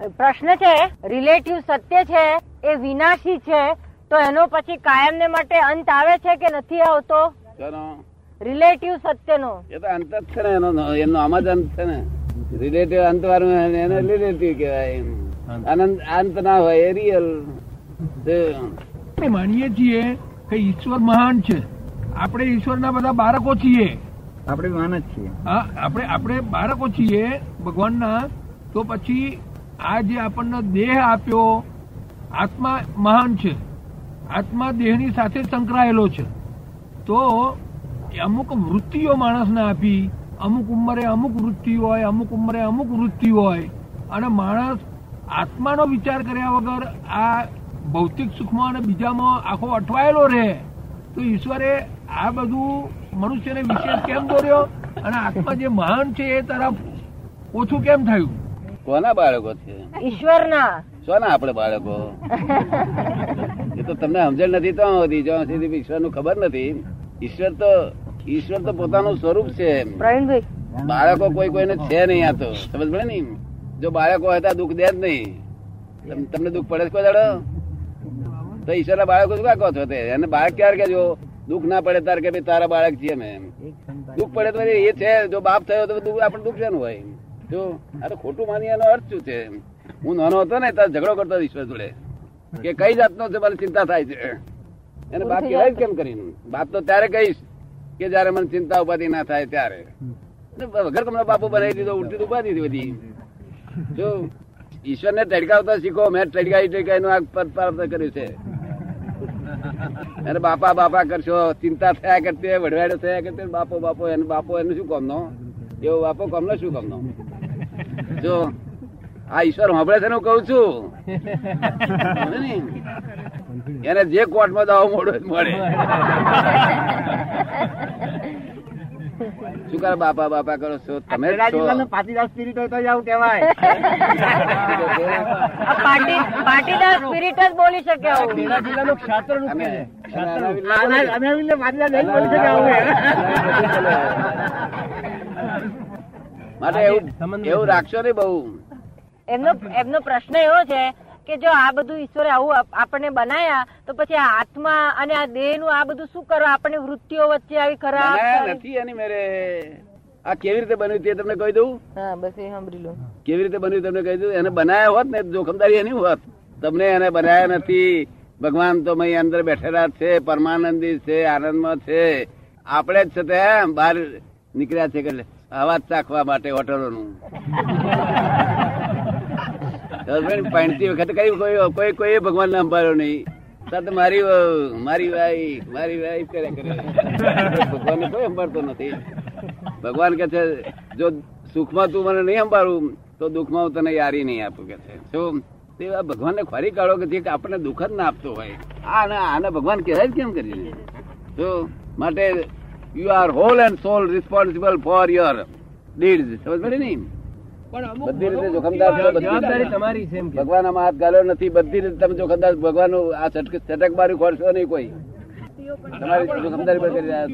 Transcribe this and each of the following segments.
પ્રશ્ન છે રિલેટિવ સત્ય છે એ વિનાશી છે તો એનો પછી કાયમ ને માટે અંત આવે છે કે નથી આવતો? રિલેટિવ સત્યનો. એ તો અંત જ છે ને એનો એનો આમ જ અંત છે ને. રિલેટિવ અંત વાળું એને રિલેટિવ કહેવાય અનંત અંત ના હોય એ રિયલ માનીએ છીએ કે ઈશ્વર મહાન છે. આપણે ઈશ્વરના બધા બાળકો છીએ. આપણે માન જ છીએ. હા આપણે આપણે બાળકો છીએ ભગવાનના તો પછી આ જે આપણને દેહ આપ્યો, આત્મા મહાન છે. આત્મા દેહની સાથે સંકળાયેલો છે. તો અમુક વૃત્તિઓ માણસને આપી, અમુક ઉંમરે અમુક વૃત્તિ હોય, અમુક ઉંમરે અમુક વૃત્તિ હોય, અને માણસ આત્માનો વિચાર કર્યા વગર આ ભૌતિક સુખમાં અને બીજામાં આખો અટવાયેલો રહે, તો ઈશ્વરે આ બધું મનુષ્યને વિશેષ કેમ દોર્યો? અને આત્મા જે મહાન છે એ તરફ ઓછું કેમ થયું? કોના બાળકો છે? ઈશ્વરના. સોના આપણે બાળકો? એ તો તમને સમજણ નથી તો સુધી જ્યાં સુધી ઈશ્વરનું ખબર નથી ઈશ્વર તો ઈશ્વર તો પોતાનું સ્વરૂપ છે પ્રવીણભાઈ. બાળકો કોઈ કોઈને છે નહીં આ તો. સમજ પડે ને? જો બાળકો હોય તો દુઃખ દે જ નહીં. તમને દુઃખ પડે કોઈ દાડો? તો ઈશ્વરના બાળકો શું કહો છો તે? એને બાળક ક્યારે કેજો દુઃખ ના પડે તારે કે ભાઈ તારા બાળક છીએ અમે દુઃખ પડે તો એ છે. જો બાપ થયો તો દુઃખ આપણે દુઃખ છે હોય? જો આ તો ખોટું માની એનો અર્થ શું છે? હું નાનો હતો ને ત્યારે ઝઘડો કરતો ઈશ્વર જોડે. કે કઈ જાતનો છે મને ચિંતા થાય છે. એને બાપ કહેવાય કેમ કરીને? બાપ તો ત્યારે કહીશ કે જયારે મને ચિંતા ઉપાધિ ના થાય ત્યારે. વગર તમને બાપુ બનાવી દીધો ઉડતી ઉપાધિ હતી બધી. જો ઈશ્વર ને ટડકાવતા શીખો મેં ટડકાઈ ટડકાઈ નું આ પદ પ્રાપ્ત કર્યું છે. અને બાપા બાપા કરશો ચિંતા થયા કરતી વઢવાડો થયા કરતી બાપો બાપો એને બાપો એને શું કામનો? એવો બાપો કામનો શું કામનો? જો આ ઈશ્વર સાંભળે છે કઉ છું. એને જે કોર્ટમાં દાવો મોડો મળે. શું કરે બાપા બાપા કરો છો? તમે પાટીદાર સ્પિરિટ હોય તો જાવ આવું કહેવાય. પાટીદાર સ્પિરિટ જ બોલી શકે આવું. વિશે પાટીદાર નહીં બોલી શકે આવું. માટે એવું એવું રાખશો ને બહુ. એમનો એમનો પ્રશ્ન એવો છે કે જો આ બધું ઈશ્વરે આવું આપણને બનાયા તો પછી આ આત્મા અને આ દેહનું આ બધું શું કરો? આપણને વૃત્તિઓ વચ્ચે આવી ખરાબ નથી એની મેરે. આ કેવી રીતે બન્યું તે તમને કહી દઉં? હા બસ એ સાંભળી લો. કેવી રીતે બન્યું તમને કહી દઉં? એને બનાયા હોત ને જોખમદારી એની હોત. તમને એને બનાયા નથી. ભગવાન તો મય અંદર બેઠેલા છે પરમાનંદી છે આનંદમાં છે. આપણે જ છે તેમ બહાર નીકળ્યા છે કે અવાજ ચાખવા માટે હોટલોનું. પહેણતી વખતે કઈ કોઈ કોઈ કોઈ ભગવાન ને સંભાળ્યો નહીં. સાથે મારી મારી વાઈફ મારી વાઈફ કર્યા કરે. ભગવાન કોઈ સંભાળતો નથી. ભગવાન કે છે, જો સુખમાં તું મને નહીં સંભાળું, તો દુઃખમાં હું તને યારી નહીં આપું, કે છે. શું તે આ ભગવાનને ખરી કાઢો કે જે આપણને દુઃખ જ ના આપતો હોય. આને આને ભગવાન કહેવાય કેમ કરીને તો માટે you are whole and sole responsible for your deed સમજ પડે નહીં? બધી રીતે જોખમદાર છો, જવાબદારી. તમારી છે ભગવાન આમાં હાથ ગાલ્યો નથી બધી રીતે તમે જોખમદાર ભગવાન આ છટક છટકબારી ખોરશો નહીં કોઈ. તમારી જોખમદારી પર કરી રહ્યા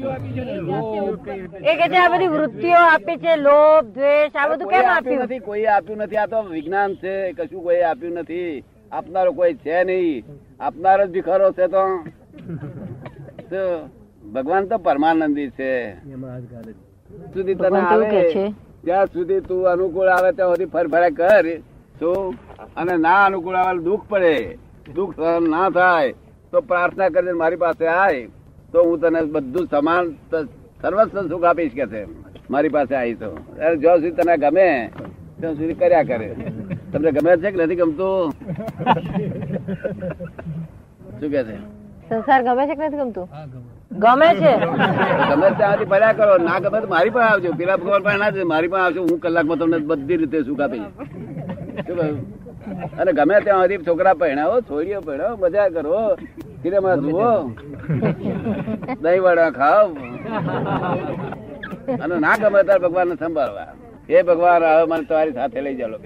એ કે છે આ બધી વૃત્તિઓ આપી છે લોભ દ્વેષ આ બધું કોઈ કેમ આપ્યું આપ્યું? નથી કોઈ આપ્યું નથી આ તો વિજ્ઞાન છે કશું કોઈ આપ્યું નથી. આપનારો કોઈ છે નહીં. આપનારો જ ભિખારો છે તો ભગવાન તો પરમાનંદી છે. સુધી તને આવે સુધી તું અનુકૂળ આવે ત્યાં સુધી ફરફરા કર. તો અને ના અનુકૂળ આવે દુઃખ પડે. દુઃખ ના થાય તો પ્રાર્થના કરીને મારી પાસે આય. તો હું તને બધું સમાન સર્વસ્વ સુખ આપીશ કે છે. મારી પાસે આવી તો. જ્યાં સુધી તને ગમે ત્યાં સુધી કર્યા કરે. તમને ગમે છે કે નથી ગમતું? શું કે છે? સંસાર ગમે છે કે નથી ગમતું? ગમે. છે? ગમે ત્યાંથી ભર્યા કરો. ના ગમે તો મારી પણ આવજો. પેલા ભગવાન પણ ના. મારી પણ આવજો. હું કલાકમાં તમને બધી રીતે સુખ આપી અને ગમે ત્યાં સુધી છોકરા પહેણાવો છોડીઓ પહેણાવો મજા કરો. સિનેમા જુઓ. દહીં વડા ખાઓ. અને ના ગમે ત્યારે ભગવાન ને સંભાળવા. એ ભગવાન હવે મને તમારી સાથે લઈ જાલો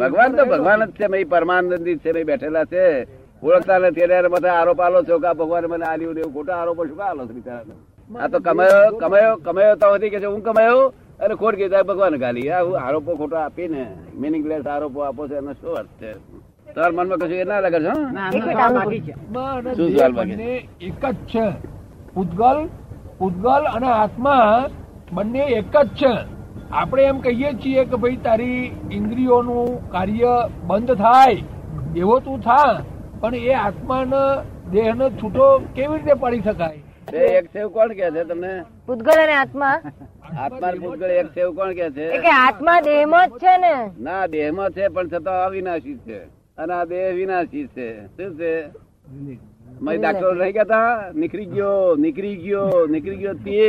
ભગવાન તો ભગવાન જ છે મેં પરમાનંદી છે મેં બેઠેલા છે. ઓળખતા નથી એટલે બધા આરોપ આલો છો કે ભગવાન મને આલ્યું ને એવું ખોટા આરોપો શું આલો છો બિચારા આ તો કમાયો કમાયો કમાયો તો હતી કે હું કમાયો અને ખોટ કે ભગવાન ગાલી. આરોપો ખોટા આપીને મિનિંગલેસ આરોપો આપો છો એનો શું અર્થ છે? તાર મનમાં કશું એ ના લાગે છે એક જ છે. પૂતગલ પૂતગલ અને આત્મા બંને એક જ છે. આપણે એમ કહીએ છીએ કે ભાઈ તારી ઇન્દ્રિયોનું કાર્ય બંધ થાય. એવો તું થા. પણ એ આત્માને દેહને છૂટો કેવી રીતે પાડી શકાય? એક છે કોણ કે છે તમને? ભૂતગળ અને આત્મા? આત્મા ભૂતગળ એક સેવ કોણ કે છે? કે આત્મા દેહમાં જ છે ને. ના દેહમાં છે પણ છતાં અવિનાશી છે. અને આ દેહ વિનાશી છે. શું છે? મારી ડાક્ટરો નહીં કહેતા? નીકળી ગયો નીકળી ગયો નીકળી ગયો તે.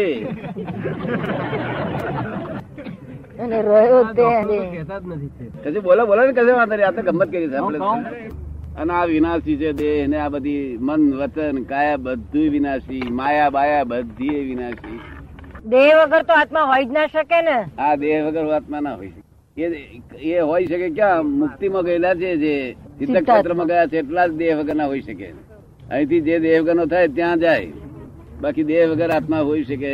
અને રહ્યો તે કશું બોલો બોલો ને કશે વાંધો નહીં. આ તો ગમત કરી છે આપણે. અને આ વિનાશી છે દેહ ને આ બધી મન વચન કાયા બધું વિનાશી માયા બાયા બધી વિનાશી. દેહ વગર તો આત્મા હોય જ ના શકે ને. આ દેહ વગર આત્મા ના હોય એ એ હોય શકે ક્યાં? મુક્તિમાં ગયેલા છે જે ચિત્તક ક્ષેત્રમાં ગયા છે એટલા જ દેહ વગર ના હોઈ શકે. અહીંથી જે દેહ વગર નો થાય ત્યાં જાય. બાકી દેહ વગર આત્મા હોઈ શકે.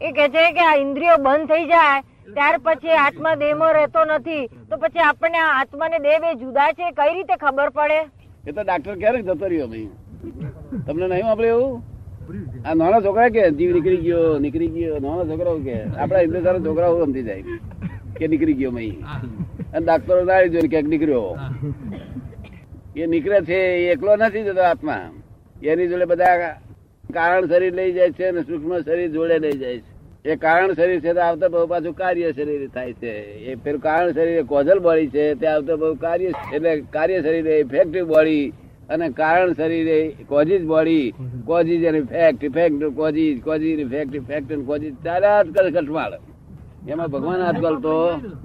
એ કે છે કે આ ઇન્દ્રિયો બંધ થઈ જાય ત્યાર પછી આત્મા દેહમાં રહેતો નથી. તો પછી આપણને આત્મા ને દેહ જુદા છે? કઈ રીતે ખબર પડે? એ તો ડાક્ટર ક્યારેક જતો રહ્યો ભાઈ. તમને નહીં વાપરે એવું? આ નાના છોકરા કે, જીવ નીકળી ગયો નીકળી ગયો, નાના છોકરાઓ કે? આપડા હિન્દુસ્તાન છોકરાઓ સમજી જાય કે નીકળી ગયો મહી અને ડાક્ટરો દાડી જોઈને ક્યાંક નીકળ્યો. એ નીકળે છે, એ એકલો નથી જતો આત્મા. એની જોડે બધા કારણ શરીર લઈ જાય છે અને સૂક્ષ્મ શરીર જોડે લઈ જાય છે. એ કારણ શરીર છે તો આવતા બહુ પાછું કાર્ય શરીર થાય છે. એ પેલું કારણ શરીર કોઝલ બોડી છે તે આવતા બહુ કાર્ય એટલે કાર્ય શરીર ઇફેક્ટિવ બોડી અને કારણ શરીર કોઝિજ બોડી કોઝિજ અને fact effect causes causes effect effect causes ચાલ્યા જ ઘટમાળ. એમાં ભગવાન આજકાલ તો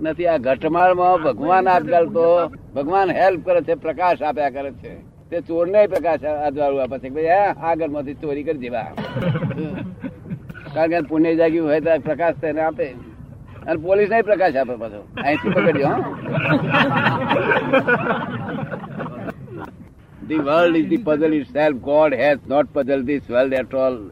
નથી, આ ઘટમાળમાં ભગવાન આજકાલ તો ભગવાન હેલ્પ કરે છે, પ્રકાશ આપ્યા કરે છે. તે ચોરને પ્રકાશ આજવાળું આપે છે ભાઈ, હા આગળમાંથી ચોરી કરી દેવા. કારણ કે પુણ્ય જાગ્યું હોય તો પ્રકાશ તેને આપે. અને પોલીસ નહીં પ્રકાશ આપે પાછો. અહીંથી પકડ્યો the world is the puzzle itself God has not puzzle this world at all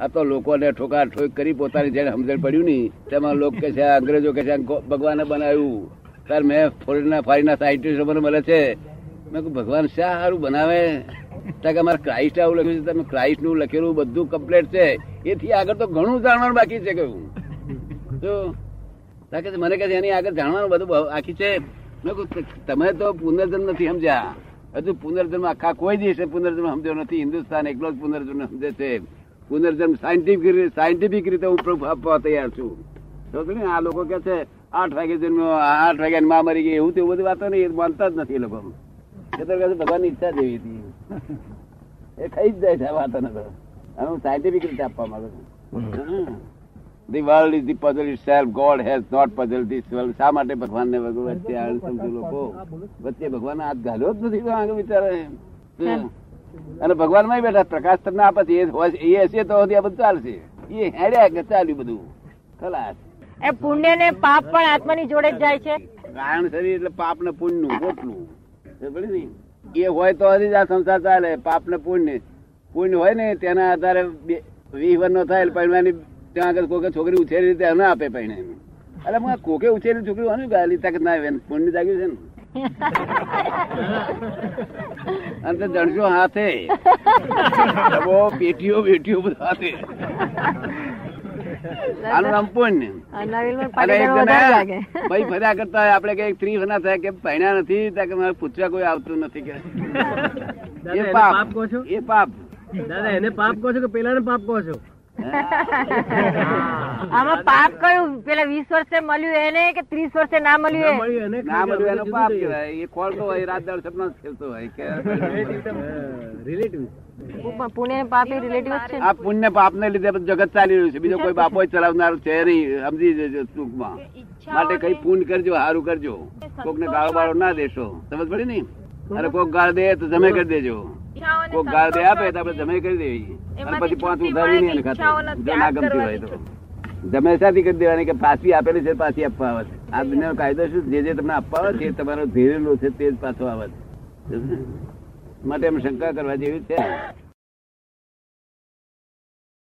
આ તો લોકોને ઠોકા ઠોક કરી પોતાની જેને સમજણ પડ્યું નહીં. તેમાં લોકો કે છે, અંગ્રેજો કે છે ભગવાને બનાવ્યું. સર મેં ફોરેનના, ફોરીના સાયન્ટિસ્ટ મને મળે છે. મેં કહું ભગવાન શા સારું બનાવે? ત્યાં કે અમારે ક્રાઇસ્ટ આવું લખ્યું છે. તમે ક્રાઇસ્ટનું લખેલું બધું કમ્પ્લેટ છે. એથી આગળ તો ઘણું જાણવાનું બાકી છે કહ્યું જો કે મને કહે એની આગળ જાણવાનું બધું બાકી છે. તમે તો પુનર્જન્મ નથી સમજ્યા. હજુ પુનર્જન્મ આખા કોઈ દિવસે પુનર્જન્મ સમજ્યો નથી. હિન્દુસ્તાન એકલો જ પુનર્જન્મ સમજે છે. પુનર્જન્મ સાયન્ટિફિક સાયન્ટિફિક રીતે હું પ્રૂફ આપવા તૈયાર છું. તો ને, આ લોકો કે છે, આઠ વાગે જન્મ્યો, આઠ વાગ્યા માં મરી ગઈ. એવું તેવું બધી વાતો નહીં માનતા જ નથી એ લોકો. ભગવાનની ઈચ્છા જેવી હતી. એ ખાઈ જ જાય છે વાતો ને તો. અને હું સાયન્ટિફિક રીતે આપવા માંગુ છું. The world is the puzzle itself God has not puzzle this world શા માટે ભગવાનને વગર વચ્ચે અણસમજુ લોકો? વચ્ચે ભગવાન હાથ ઘાલ્યો જ નથી તો આગળ વિચારે અને ભગવાનમાં બેઠા. પ્રકાશ તમને આપે છે. એ હશે તો આ બધું ચાલશે. એ હેડ્યા કે ચાલ્યું બધું. ખલાસ. એ પુણ્ય ને પાપ પણ આત્માની જોડે જ જાય છે. કારણ શરીર એટલે પાપ ને પુણ્યનું સમજ્યો એ હોય તો હજી આ સંસાર ચાલે. પાપ ને પુણ્ય. પુણ્ય હોય ને તેના આધારે વીસ વર્ષ નો થાય એટલે ત્યાં આગળ કોઈ છોકરી ઉછેરી રીતે ન આપે પરણે એટલે હું કોકે ઉછેરી છોકરી હોય ને ગાલી તાકાત ના આવે પુણ્ય જાગ્યું છે ને. અને જણસો હાથે. પેટીઓ બેટીઓ બધું હાથે. આનું નામ પુણ્ય અને એક જણા ભાઈ ફર્યા કરતા હોય આપણે કઈ સ્ત્રી ના થાય કે ભણ્યા નથી ત્યાં કે મારે પૂછવા કોઈ આવતું નથી કે. એ પાપ? એ પાપ. દાદા એને પાપ કહો છો કે પેલા ને પાપ કહો છો? આમાં પાપ કયું? પેલા વીસ વર્ષે મળ્યું એને કે ત્રીસ વર્ષે ના મળ્યું એ? ના મળ્યું એનો પાપ કહેવાય. એ ખોલતો હોય રાત દાડ સપના ખેલતો હોય કે રિલેટિવ પુણ્ય ને પાપ રિલેટિવ છે ને. આ પુણ્ય પાપ ને લીધે જગત ચાલી રહ્યું છે. બીજો કોઈ બાપો ચલાવનાર છે નહીં. સમજી જજો ટૂંકમાં. માટે કઈ પૂન કરજો સારું કરજો. કોક ને ગાળો બાળો ના દેશો. સમજ પડી ને? અરે કોક ગાળ દે તો જમે કરી દેજો. કોક ગાળ દે આપે તો આપણે જમે કરી દેવી અને પછી પાંચ ઉધારી નહીં ખાતે જો ના ગમતી હોય તો. જમે સાથી કરી દેવાની કે પાછી આપેલી છે પાછી આપવા આવે છે. આ દુનિયાનો કાયદો શું જે જે તમને આપવા આવે છે તમારો ધીરેલો છે તે જ પાછો આવે છે. માટે એમ શંકા કરવા જેવી છે.